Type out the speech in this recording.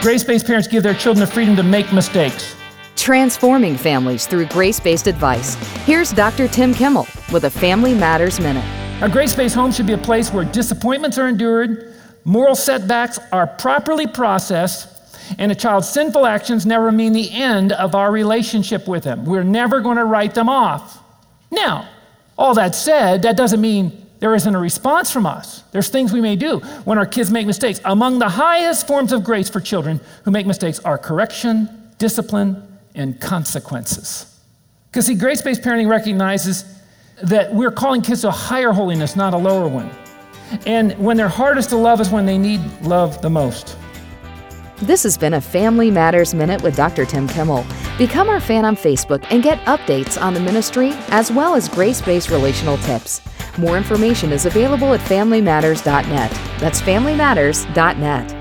Grace based parents give their children the freedom to make mistakes. Transforming families through grace based advice. Here's Dr. Tim Kimmel with a Family Matters Minute. A grace based home should be a place where disappointments are endured, moral setbacks are properly processed, and a child's sinful actions never mean the end of our relationship with them. We're never going to write them off. Now, all that said, that doesn't mean there isn't a response from us. There's things we may do when our kids make mistakes. Among the highest forms of grace for children who make mistakes are correction, discipline, and consequences. Because, see, grace based parenting recognizes that we're calling kids to a higher holiness, not a lower one. And when they're hardest to love is when they need love the most. This has been a Family Matters Minute with Dr. Tim Kimmel. Become our fan on Facebook and get updates on the ministry as well as grace based relational tips. More information is available at FamilyMatters.net. That's FamilyMatters.net.